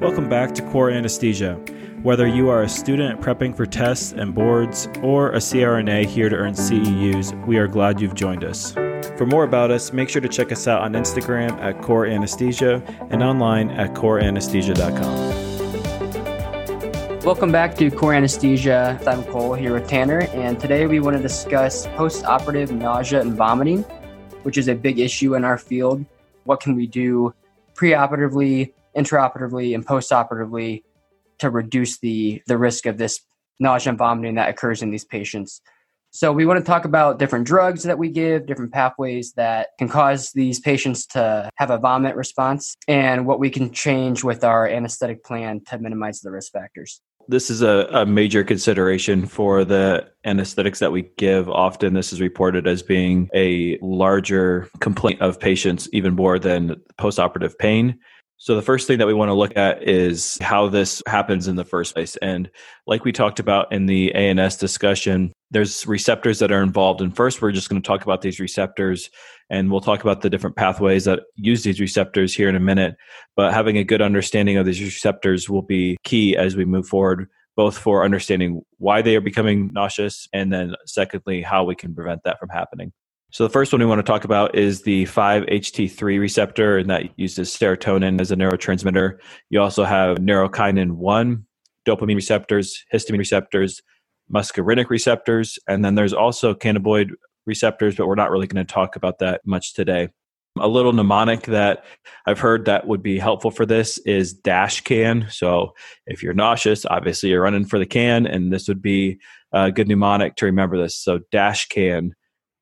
Welcome back to Core Anesthesia. Whether you are a student prepping for tests and boards or a CRNA here to earn CEUs, we are glad you've joined us. For more about us, make sure to check us out on Instagram at Core Anesthesia and online at coreanesthesia.com. Welcome back to Core Anesthesia. I'm Cole here with Tanner, and today we want to discuss post operative nausea and vomiting, which is a big issue in our field. What can we do preoperatively, intraoperatively, and postoperatively to reduce the, the risk of this nausea and vomiting that occurs in these patients? So, we want to talk about different drugs that we give, different pathways that can cause these patients to have a vomit response, and what we can change with our anesthetic plan to minimize the risk factors this is a, a major consideration for the anesthetics that we give. Often, this is reported as being a larger complaint of patients, even more than postoperative pain. So, the first thing that we want to look at is how this happens in the first place. And, like we talked about in the ANS discussion, there's receptors that are involved. And first, we're just going to talk about these receptors and we'll talk about the different pathways that use these receptors here in a minute. But having a good understanding of these receptors will be key as we move forward, both for understanding why they are becoming nauseous and then, secondly, how we can prevent that from happening. So the first one we want to talk about is the 5-HT3 receptor, and that uses serotonin as a neurotransmitter. You also have neurokinin 1, dopamine receptors, histamine receptors, muscarinic receptors, and then there's also cannabinoid receptors, but we're not really going to talk about that much today. A little mnemonic that I've heard that would be helpful for this is dash can. So if you're nauseous, obviously you're running for the can, and this would be a good mnemonic to remember this. So dash can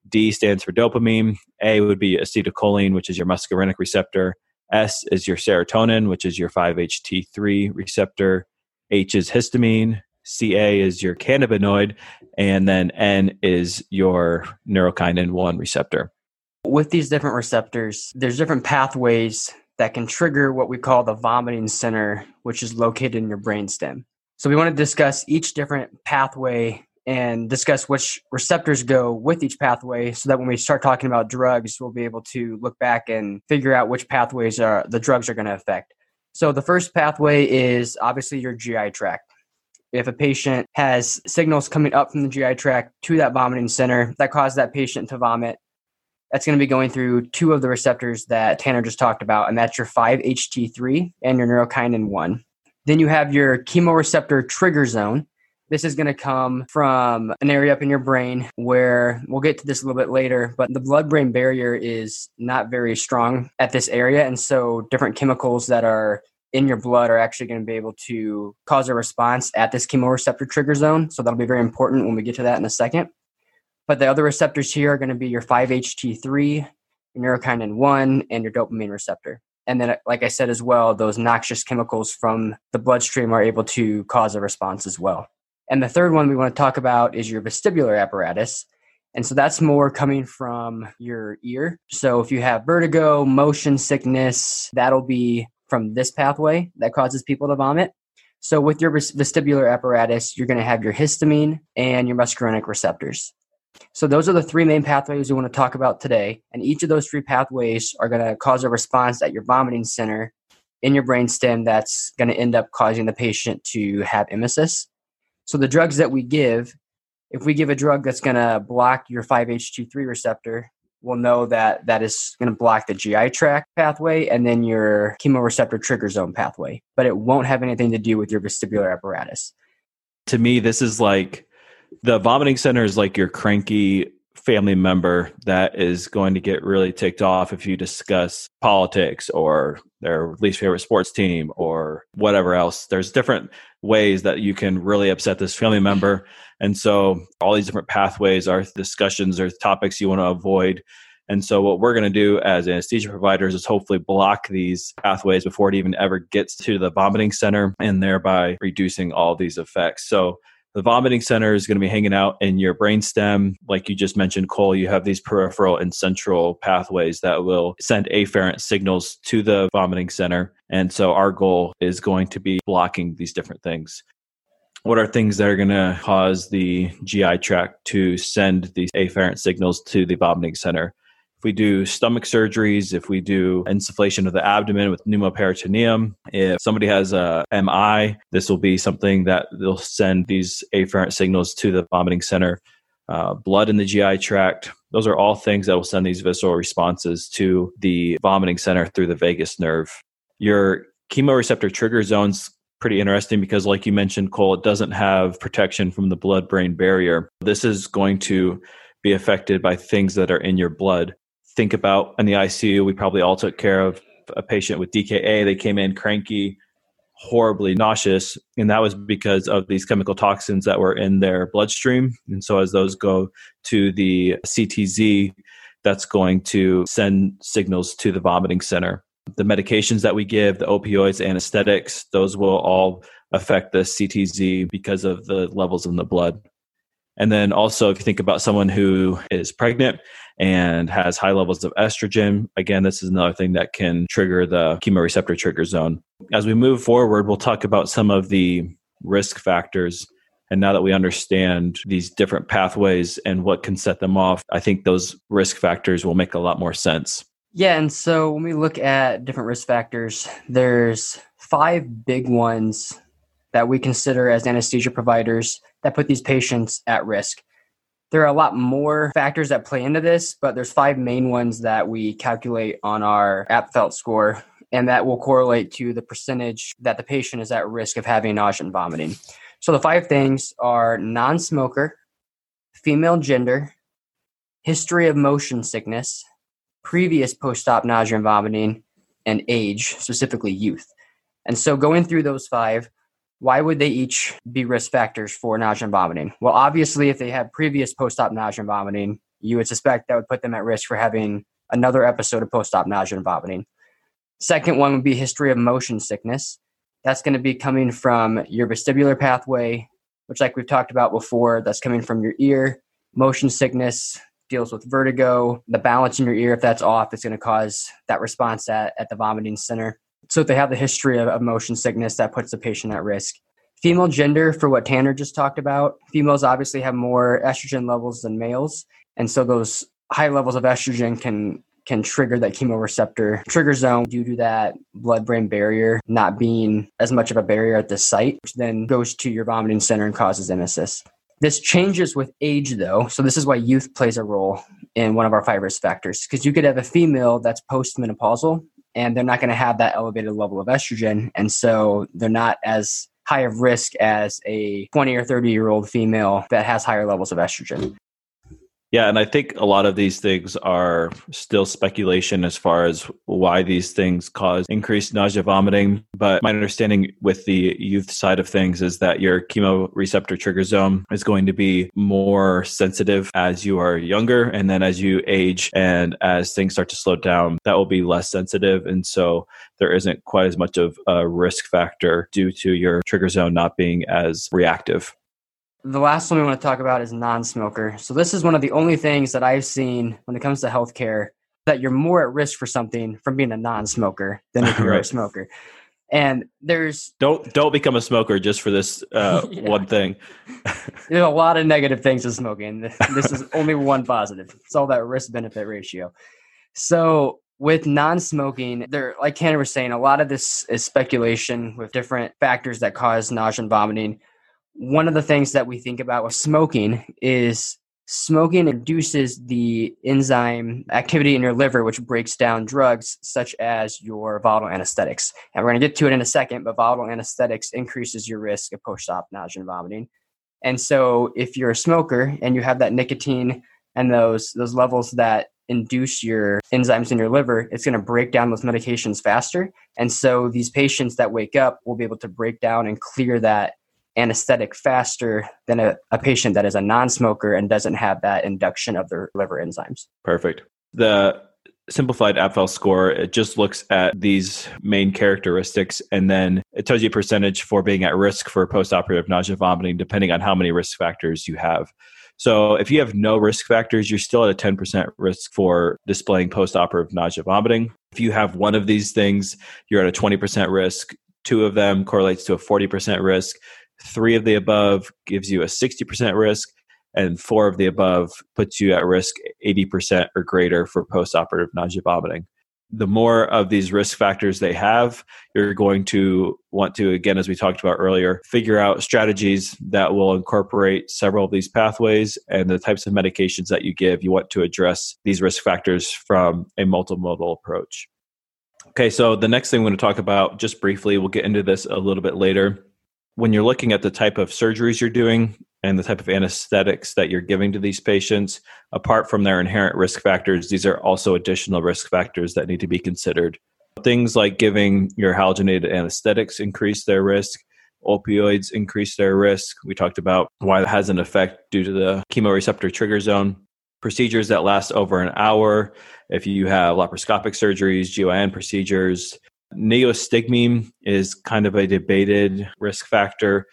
D stands for dopamine. A would be acetylcholine, which is your muscarinic receptor. S is your serotonin, which is your 5-HT3 receptor. H is histamine. CA is your cannabinoid. And then N is your neurokinin 1 receptor. With these different receptors, there's different pathways that can trigger what we call the vomiting center, which is located in your brainstem. So we want to discuss each different pathway and discuss which receptors go with each pathway so that when we start talking about drugs, we'll be able to look back and figure out which pathways are, the drugs are going to affect. So the first pathway is obviously your GI tract. If a patient has signals coming up from the GI tract to that vomiting center that cause that patient to vomit, that's going to be going through two of the receptors that Tanner just talked about, and that's your 5-HT3 and your neurokinin 1. Then you have your chemoreceptor trigger zone, this is going to come from an area up in your brain where we'll get to this a little bit later, but the blood brain barrier is not very strong at this area. And so different chemicals that are in your blood are actually going to be able to cause a response at this chemoreceptor trigger zone. So that'll be very important when we get to that in a second. But the other receptors here are going to be your 5-HT3, your neurokinin 1, and your dopamine receptor. And then, like I said as well, those noxious chemicals from the bloodstream are able to cause a response as well. And the third one we want to talk about is your vestibular apparatus. And so that's more coming from your ear. So if you have vertigo, motion sickness, that'll be from this pathway that causes people to vomit. So with your vestibular apparatus, you're going to have your histamine and your muscarinic receptors. So those are the three main pathways we want to talk about today. And each of those three pathways are going to cause a response at your vomiting center in your brainstem that's going to end up causing the patient to have emesis. So the drugs that we give, if we give a drug that's going to block your 5-HT3 receptor, we'll know that that is going to block the GI tract pathway and then your chemoreceptor trigger zone pathway, but it won't have anything to do with your vestibular apparatus. To me, this is like the vomiting center is like your cranky family member that is going to get really ticked off if you discuss politics or their least favorite sports team or whatever else. There's different ways that you can really upset this family member. And so all these different pathways are discussions or topics you want to avoid. And so what we're going to do as anesthesia providers is hopefully block these pathways before it even ever gets to the vomiting center and thereby reducing all these effects. So the vomiting center is going to be hanging out in your brainstem. Like you just mentioned, Cole, you have these peripheral and central pathways that will send afferent signals to the vomiting center. And so our goal is going to be blocking these different things. What are things that are going to cause the GI tract to send these afferent signals to the vomiting center? If we do stomach surgeries, if we do insufflation of the abdomen with pneumoperitoneum, if somebody has a MI, this will be something that they'll send these afferent signals to the vomiting center. Uh, blood in the GI tract, those are all things that will send these visceral responses to the vomiting center through the vagus nerve. Your chemoreceptor trigger zones pretty interesting because like you mentioned cole it doesn't have protection from the blood brain barrier. This is going to be affected by things that are in your blood. Think about in the icu we probably all took care of a patient with dka they came in cranky horribly nauseous and that was because of these chemical toxins that were in their bloodstream. And so as those go to the ctz that's going to send signals to the vomiting center the medications that we give, the opioids, anesthetics, those will all affect the CTZ because of the levels in the blood. And then also, if you think about someone who is pregnant and has high levels of estrogen, again, this is another thing that can trigger the chemoreceptor trigger zone. As we move forward, we'll talk about some of the risk factors. And now that we understand these different pathways and what can set them off, I think those risk factors will make a lot more sense. Yeah, and so when we look at different risk factors, there's five big ones that we consider as anesthesia providers that put these patients at risk. There are a lot more factors that play into this, but there's five main ones that we calculate on our Apfel score, and that will correlate to the percentage that the patient is at risk of having nausea and vomiting. So the five things are non-smoker, female gender, history of motion sickness, previous post-op nausea and vomiting, and age, specifically youth. And so going through those five, why would they each be risk factors for nausea and vomiting? Well, obviously, if they have previous post-op nausea and vomiting, you would suspect that would put them at risk for having another episode of post-op nausea and vomiting. Second one would be history of motion sickness. That's going to be coming from your vestibular pathway, which, like we've talked about before, that's coming from your ear. Motion sickness deals with vertigo, the balance in your ear, if that's off, it's going to cause that response at, at the vomiting center. So if they have the history of, of motion sickness, that puts the patient at risk. Female gender, for what Tanner just talked about, females obviously have more estrogen levels than males. And so those high levels of estrogen can can trigger that chemoreceptor trigger zone due to that blood brain barrier not being as much of a barrier at the site, which then goes to your vomiting center and causes emesis. This changes with age, though. So, this is why youth plays a role in one of our five risk factors because you could have a female that's postmenopausal and they're not going to have that elevated level of estrogen. And so, they're not as high of risk as a 20 or 30 year old female that has higher levels of estrogen. Yeah, and I think a lot of these things are still speculation as far as why these things cause increased nausea, vomiting. But my understanding with the youth side of things is that your chemoreceptor trigger zone is going to be more sensitive as you are younger. And then as you age and as things start to slow down, that will be less sensitive. And so there isn't quite as much of a risk factor due to your trigger zone not being as reactive. The last one we want to talk about is non smoker. So, this is one of the only things that I've seen when it comes to healthcare that you're more at risk for something from being a non smoker than if you're right. a smoker. And there's don't don't become a smoker just for this uh, yeah. one thing. there's a lot of negative things to smoking. This is only one positive. It's all that risk benefit ratio. So with non-smoking, there, like Tanner was saying, a lot of this is speculation with different factors that cause nausea and vomiting one of the things that we think about with smoking is smoking induces the enzyme activity in your liver, which breaks down drugs such as your volatile anesthetics. And we're going to get to it in a second, but volatile anesthetics increases your risk of post-op nausea and vomiting. And so if you're a smoker and you have that nicotine and those those levels that induce your enzymes in your liver, it's going to break down those medications faster. And so these patients that wake up will be able to break down and clear that anesthetic faster than a, a patient that is a non-smoker and doesn't have that induction of their liver enzymes. Perfect. The simplified Apfel score, it just looks at these main characteristics and then it tells you a percentage for being at risk for postoperative nausea vomiting, depending on how many risk factors you have. So if you have no risk factors, you're still at a 10% risk for displaying postoperative nausea vomiting. If you have one of these things, you're at a 20% risk. Two of them correlates to a 40% risk. Three of the above gives you a 60% risk. and four of the above puts you at risk 80% or greater for postoperative nausea vomiting the more of these risk factors they have, you're going to want to, again, as we talked about earlier, figure out strategies that will incorporate several of these pathways and the types of medications that you give. You want to address these risk factors from a multimodal approach. Okay, so the next thing we're going to talk about just briefly, we'll get into this a little bit later. When you're looking at the type of surgeries you're doing, and the type of anesthetics that you're giving to these patients, apart from their inherent risk factors, these are also additional risk factors that need to be considered. Things like giving your halogenated anesthetics increase their risk, opioids increase their risk. We talked about why it has an effect due to the chemoreceptor trigger zone. Procedures that last over an hour, if you have laparoscopic surgeries, GYN procedures, neostigmine is kind of a debated risk factor,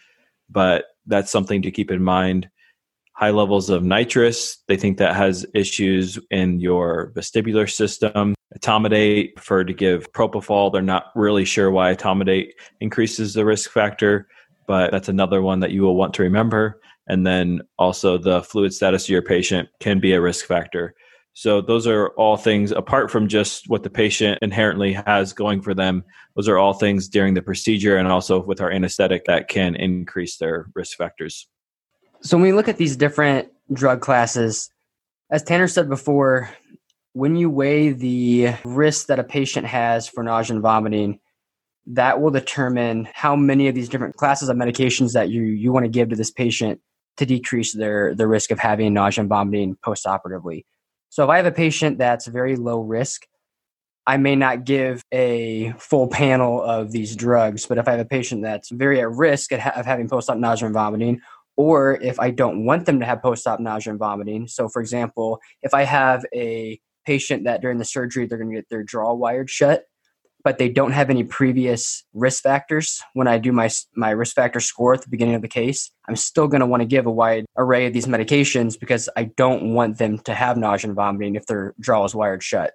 but that's something to keep in mind. High levels of nitrous, they think that has issues in your vestibular system. Etomidate, prefer to give propofol. They're not really sure why etomidate increases the risk factor, but that's another one that you will want to remember. And then also the fluid status of your patient can be a risk factor. So those are all things apart from just what the patient inherently has going for them. Those are all things during the procedure and also with our anesthetic that can increase their risk factors. So when we look at these different drug classes, as Tanner said before, when you weigh the risk that a patient has for nausea and vomiting, that will determine how many of these different classes of medications that you, you want to give to this patient to decrease their, their risk of having nausea and vomiting postoperatively. So if I have a patient that's very low risk, I may not give a full panel of these drugs. But if I have a patient that's very at risk of having post-op nausea and vomiting, or if I don't want them to have post-op nausea and vomiting, so for example, if I have a patient that during the surgery they're going to get their jaw wired shut, but they don't have any previous risk factors when I do my my risk factor score at the beginning of the case, I'm still going to want to give a wide array of these medications because I don't want them to have nausea and vomiting if their jaw is wired shut.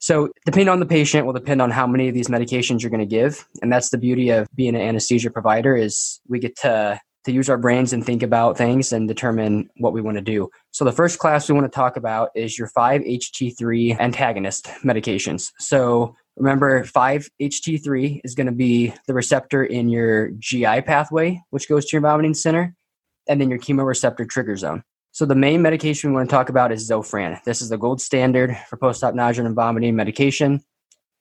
So, depending on the patient will depend on how many of these medications you're going to give, and that's the beauty of being an anesthesia provider is we get to to use our brains and think about things and determine what we want to do. So the first class we want to talk about is your 5-HT3 antagonist medications. So Remember, 5-HT3 is going to be the receptor in your GI pathway, which goes to your vomiting center, and then your chemoreceptor trigger zone. So the main medication we want to talk about is Zofran. This is the gold standard for post-op nausea and vomiting medication,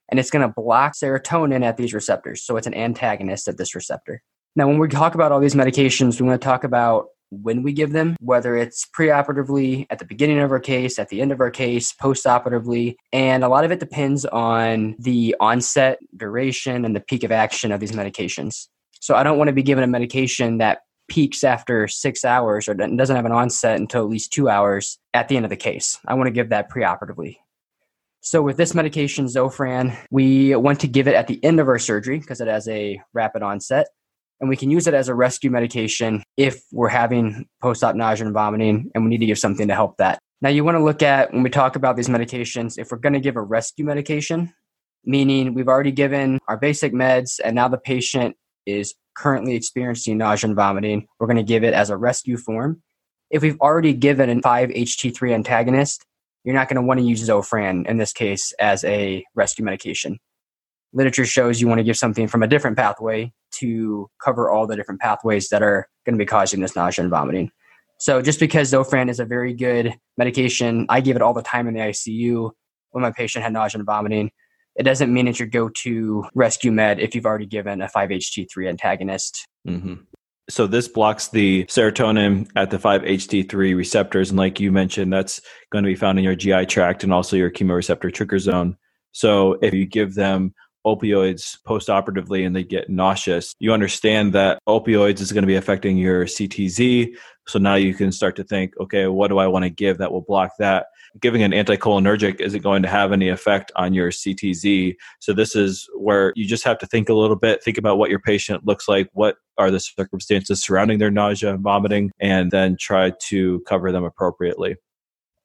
and it's going to block serotonin at these receptors. So it's an antagonist of this receptor. Now, when we talk about all these medications, we want to talk about when we give them, whether it's preoperatively, at the beginning of our case, at the end of our case, postoperatively. And a lot of it depends on the onset, duration, and the peak of action of these medications. So I don't want to be given a medication that peaks after six hours or doesn't have an onset until at least two hours at the end of the case. I want to give that preoperatively. So with this medication, Zofran, we want to give it at the end of our surgery because it has a rapid onset and we can use it as a rescue medication if we're having post-op nausea and vomiting and we need to give something to help that. Now you want to look at when we talk about these medications, if we're going to give a rescue medication, meaning we've already given our basic meds and now the patient is currently experiencing nausea and vomiting, we're going to give it as a rescue form. If we've already given a 5-HT3 antagonist, you're not going to want to use Zofran in this case as a rescue medication literature shows you want to give something from a different pathway to cover all the different pathways that are going to be causing this nausea and vomiting. So just because Zofran is a very good medication, I give it all the time in the ICU when my patient had nausea and vomiting. It doesn't mean it's your go-to rescue med if you've already given a 5-HT3 antagonist. Mm-hmm. So this blocks the serotonin at the 5-HT3 receptors, and like you mentioned, that's going to be found in your GI tract and also your chemoreceptor trigger zone. So if you give them opioids postoperatively and they get nauseous, you understand that opioids is going to be affecting your CTZ. So now you can start to think, okay, what do I want to give that will block that? Giving an anticholinergic isn't going to have any effect on your CTZ. So this is where you just have to think a little bit, think about what your patient looks like, what are the circumstances surrounding their nausea and vomiting, and then try to cover them appropriately.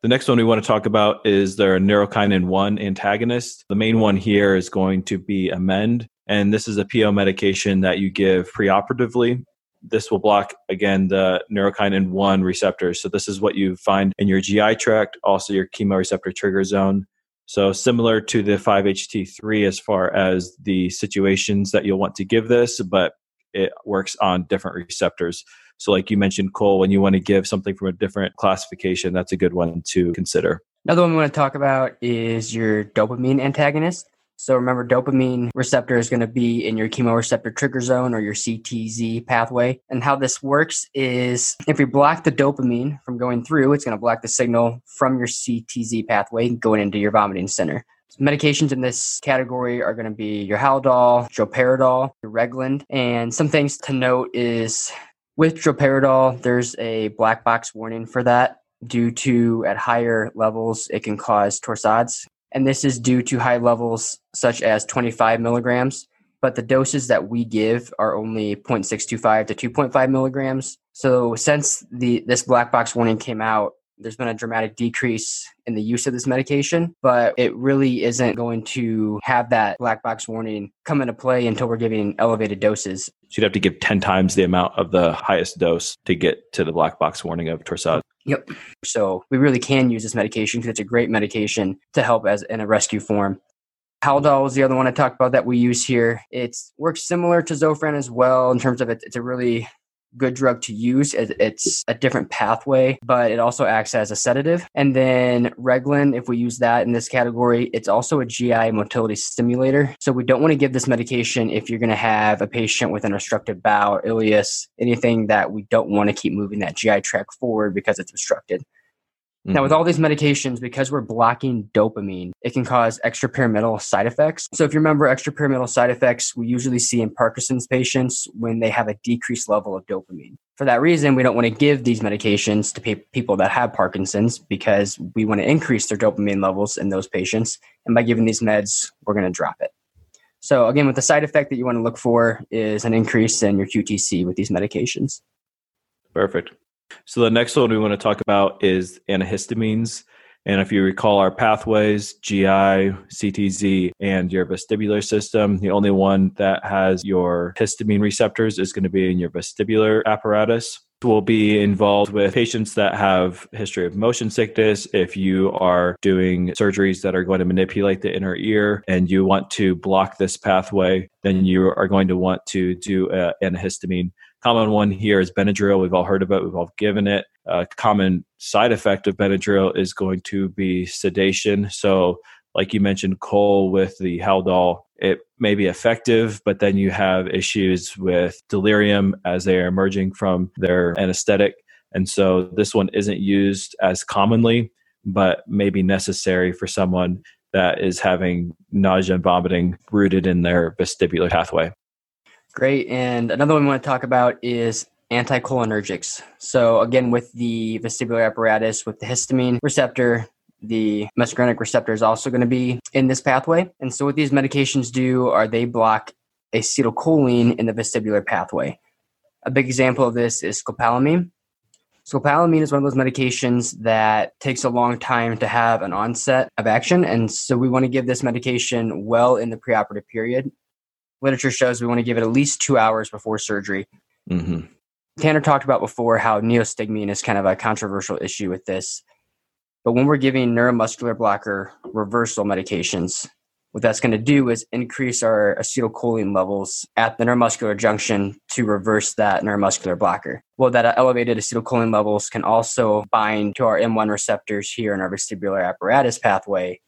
The next one we want to talk about is their neurokinin 1 antagonist. The main one here is going to be Emend, And this is a PO medication that you give preoperatively. this will block again the neurokinin 1 receptors. So this is what you find in your GI tract, also your chemoreceptor trigger zone. So similar to the 5-HT3 as far as the situations that you'll want to give this, but it works on different receptors. So like you mentioned, Cole, when you want to give something from a different classification, that's a good one to consider. Another one we want to talk about is your dopamine antagonist. So remember, dopamine receptor is going to be in your chemoreceptor trigger zone or your CTZ pathway. And how this works is if we block the dopamine from going through, it's going to block the signal from your CTZ pathway going into your vomiting center. Medications in this category are going to be your Haldol, droperidol, your Reglan, And some things to note is with droperidol, there's a black box warning for that due to at higher levels it can cause torsades and this is due to high levels such as 25 milligrams. But the doses that we give are only 0.625 to 2.5 milligrams. So since the this black box warning came out, there's been a dramatic decrease in the use of this medication, but it really isn't going to have that black box warning come into play until we're giving elevated doses. So you'd have to give 10 times the amount of the highest dose to get to the black box warning of Torsades. Yep. So we really can use this medication because it's a great medication to help as in a rescue form. Haldol is the other one I talked about that we use here. It works similar to Zofran as well in terms of it, it's a really good drug to use. It's a different pathway, but it also acts as a sedative. And then Reglan, if we use that in this category, it's also a GI motility stimulator. So we don't want to give this medication if you're going to have a patient with an obstructed bowel or ileus, anything that we don't want to keep moving that GI tract forward because it's obstructed. Mm-hmm. Now, with mm-hmm. all these medications, because we're blocking dopamine, it can cause extrapyramidal side effects. So, if you remember extrapyramidal side effects, we usually see in Parkinson's patients when they have a decreased level of dopamine. For that reason, we don't want to give these medications to pe- people that have Parkinson's because we want to increase their dopamine levels in those patients. And by giving these meds, we're going to drop it. So, again, with the side effect that you want to look for is an increase in your QTC with these medications. Perfect. So the next one we want to talk about is antihistamines. And if you recall our pathways, GI, CTZ, and your vestibular system, the only one that has your histamine receptors is going to be in your vestibular apparatus. Will be involved with patients that have history of motion sickness. If you are doing surgeries that are going to manipulate the inner ear and you want to block this pathway, then you are going to want to do an antihistamine Common one here is Benadryl. We've all heard of it. We've all given it. A common side effect of Benadryl is going to be sedation. So, like you mentioned, Cole with the Haldol, it may be effective, but then you have issues with delirium as they are emerging from their anesthetic. And so this one isn't used as commonly, but may be necessary for someone that is having nausea and vomiting rooted in their vestibular pathway. Great. And another one we want to talk about is anticholinergics. So, again, with the vestibular apparatus, with the histamine receptor, the muscarinic receptor is also going to be in this pathway. And so, what these medications do are they block acetylcholine in the vestibular pathway. A big example of this is scopolamine. Scopolamine is one of those medications that takes a long time to have an onset of action. And so we want to give this medication well in the preoperative period literature shows we want to give it at least two hours before surgery. Mm-hmm. Tanner talked about before how neostigmine is kind of a controversial issue with this. But when we're giving neuromuscular blocker reversal medications, what that's going to do is increase our acetylcholine levels at the neuromuscular junction to reverse that neuromuscular blocker. Well, that elevated acetylcholine levels can also bind to our M1 receptors here in our vestibular apparatus pathway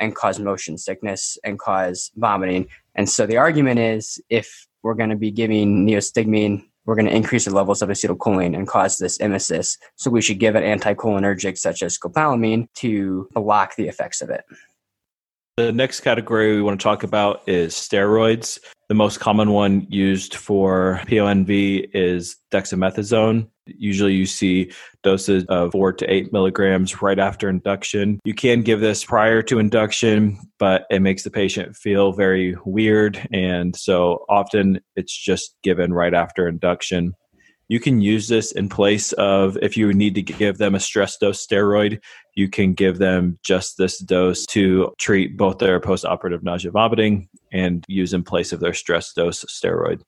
and cause motion sickness and cause vomiting. And so the argument is if we're going to be giving neostigmine, we're going to increase the levels of acetylcholine and cause this emesis. So we should give an anticholinergic such as scopolamine to block the effects of it. The next category we want to talk about is steroids. The most common one used for PONV is dexamethasone. Usually you see doses of four to eight milligrams right after induction. You can give this prior to induction, but it makes the patient feel very weird. And so often it's just given right after induction. You can use this in place of if you need to give them a stress dose steroid, you can give them just this dose to treat both their postoperative nausea vomiting and use in place of their stress dose steroid.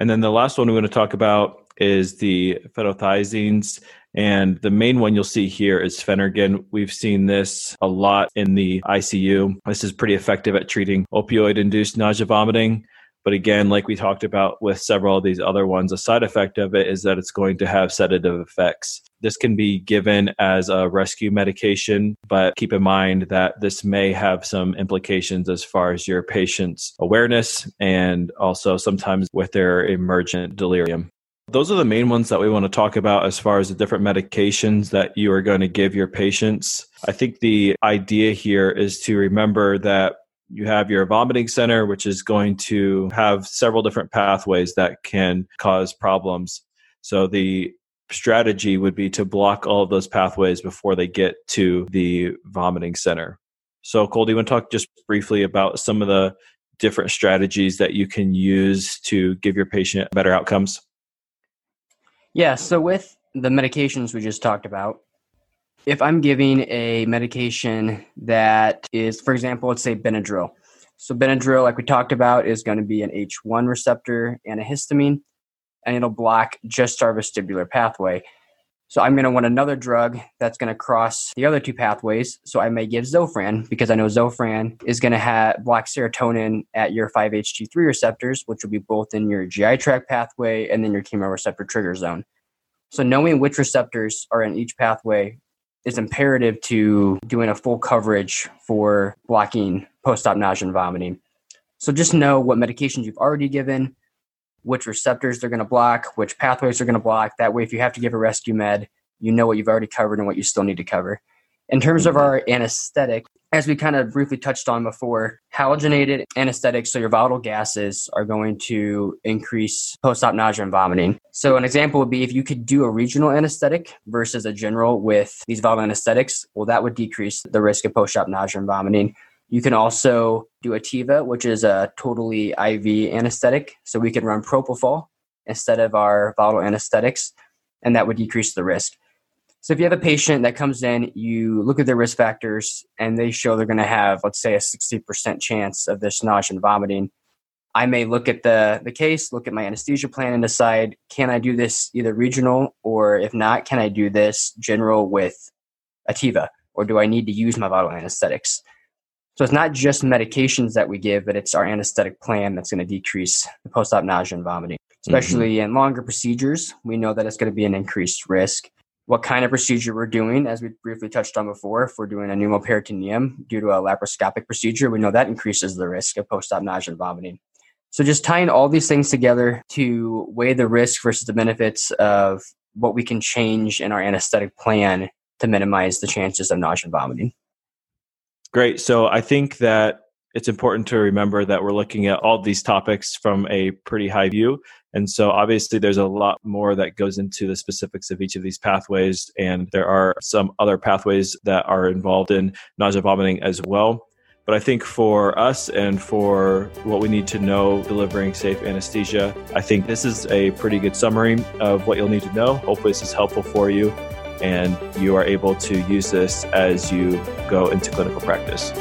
And then the last one we're going to talk about is the phenothiazines. And the main one you'll see here is Phenergan. We've seen this a lot in the ICU. This is pretty effective at treating opioid induced nausea vomiting. But again, like we talked about with several of these other ones, a side effect of it is that it's going to have sedative effects. This can be given as a rescue medication, but keep in mind that this may have some implications as far as your patient's awareness and also sometimes with their emergent delirium. Those are the main ones that we want to talk about as far as the different medications that you are going to give your patients. I think the idea here is to remember that you have your vomiting center, which is going to have several different pathways that can cause problems. So the strategy would be to block all of those pathways before they get to the vomiting center. So, Cole, do you want to talk just briefly about some of the different strategies that you can use to give your patient better outcomes? Yeah, so with the medications we just talked about, if I'm giving a medication that is, for example, let's say Benadryl. So, Benadryl, like we talked about, is going to be an H1 receptor and a histamine, and it'll block just our vestibular pathway. So, I'm going to want another drug that's going to cross the other two pathways. So, I may give Zofran because I know Zofran is going to have block serotonin at your 5-HT3 receptors, which will be both in your GI tract pathway and then your chemoreceptor trigger zone. So, knowing which receptors are in each pathway is imperative to doing a full coverage for blocking post-op nausea and vomiting. So just know what medications you've already given, which receptors they're going to block, which pathways they're going to block. That way, if you have to give a rescue med, you know what you've already covered and what you still need to cover. In terms of mm-hmm. our anesthetic, as we kind of briefly touched on before, halogenated anesthetics, so your volatile gases, are going to increase post op nausea and vomiting. So, an example would be if you could do a regional anesthetic versus a general with these volatile anesthetics, well, that would decrease the risk of post op nausea and vomiting. You can also do a TIVA, which is a totally IV anesthetic. So, we can run propofol instead of our volatile anesthetics, and that would decrease the risk. So if you have a patient that comes in, you look at their risk factors and they show they're going to have, let's say, a 60% chance of this nausea and vomiting. I may look at the, the case, look at my anesthesia plan, and decide can I do this either regional or if not, can I do this general with a TIVA or do I need to use my volatile anesthetics? So it's not just medications that we give, but it's our anesthetic plan that's going to decrease the post op nausea and vomiting. Especially mm-hmm. in longer procedures, we know that it's going to be an increased risk what kind of procedure we're doing, as we briefly touched on before. If we're doing a pneumoperitoneum due to a laparoscopic procedure, we know that increases the risk of post-op nausea and vomiting. So just tying all these things together to weigh the risk versus the benefits of what we can change in our anesthetic plan to minimize the chances of nausea and vomiting. Great. So I think that it's important to remember that we're looking at all these topics from a pretty high view. And so obviously there's a lot more that goes into the specifics of each of these pathways. And there are some other pathways that are involved in nausea vomiting as well. But I think for us and for what we need to know delivering safe anesthesia, I think this is a pretty good summary of what you'll need to know. Hopefully, this is helpful for you and you are able to use this as you go into clinical practice.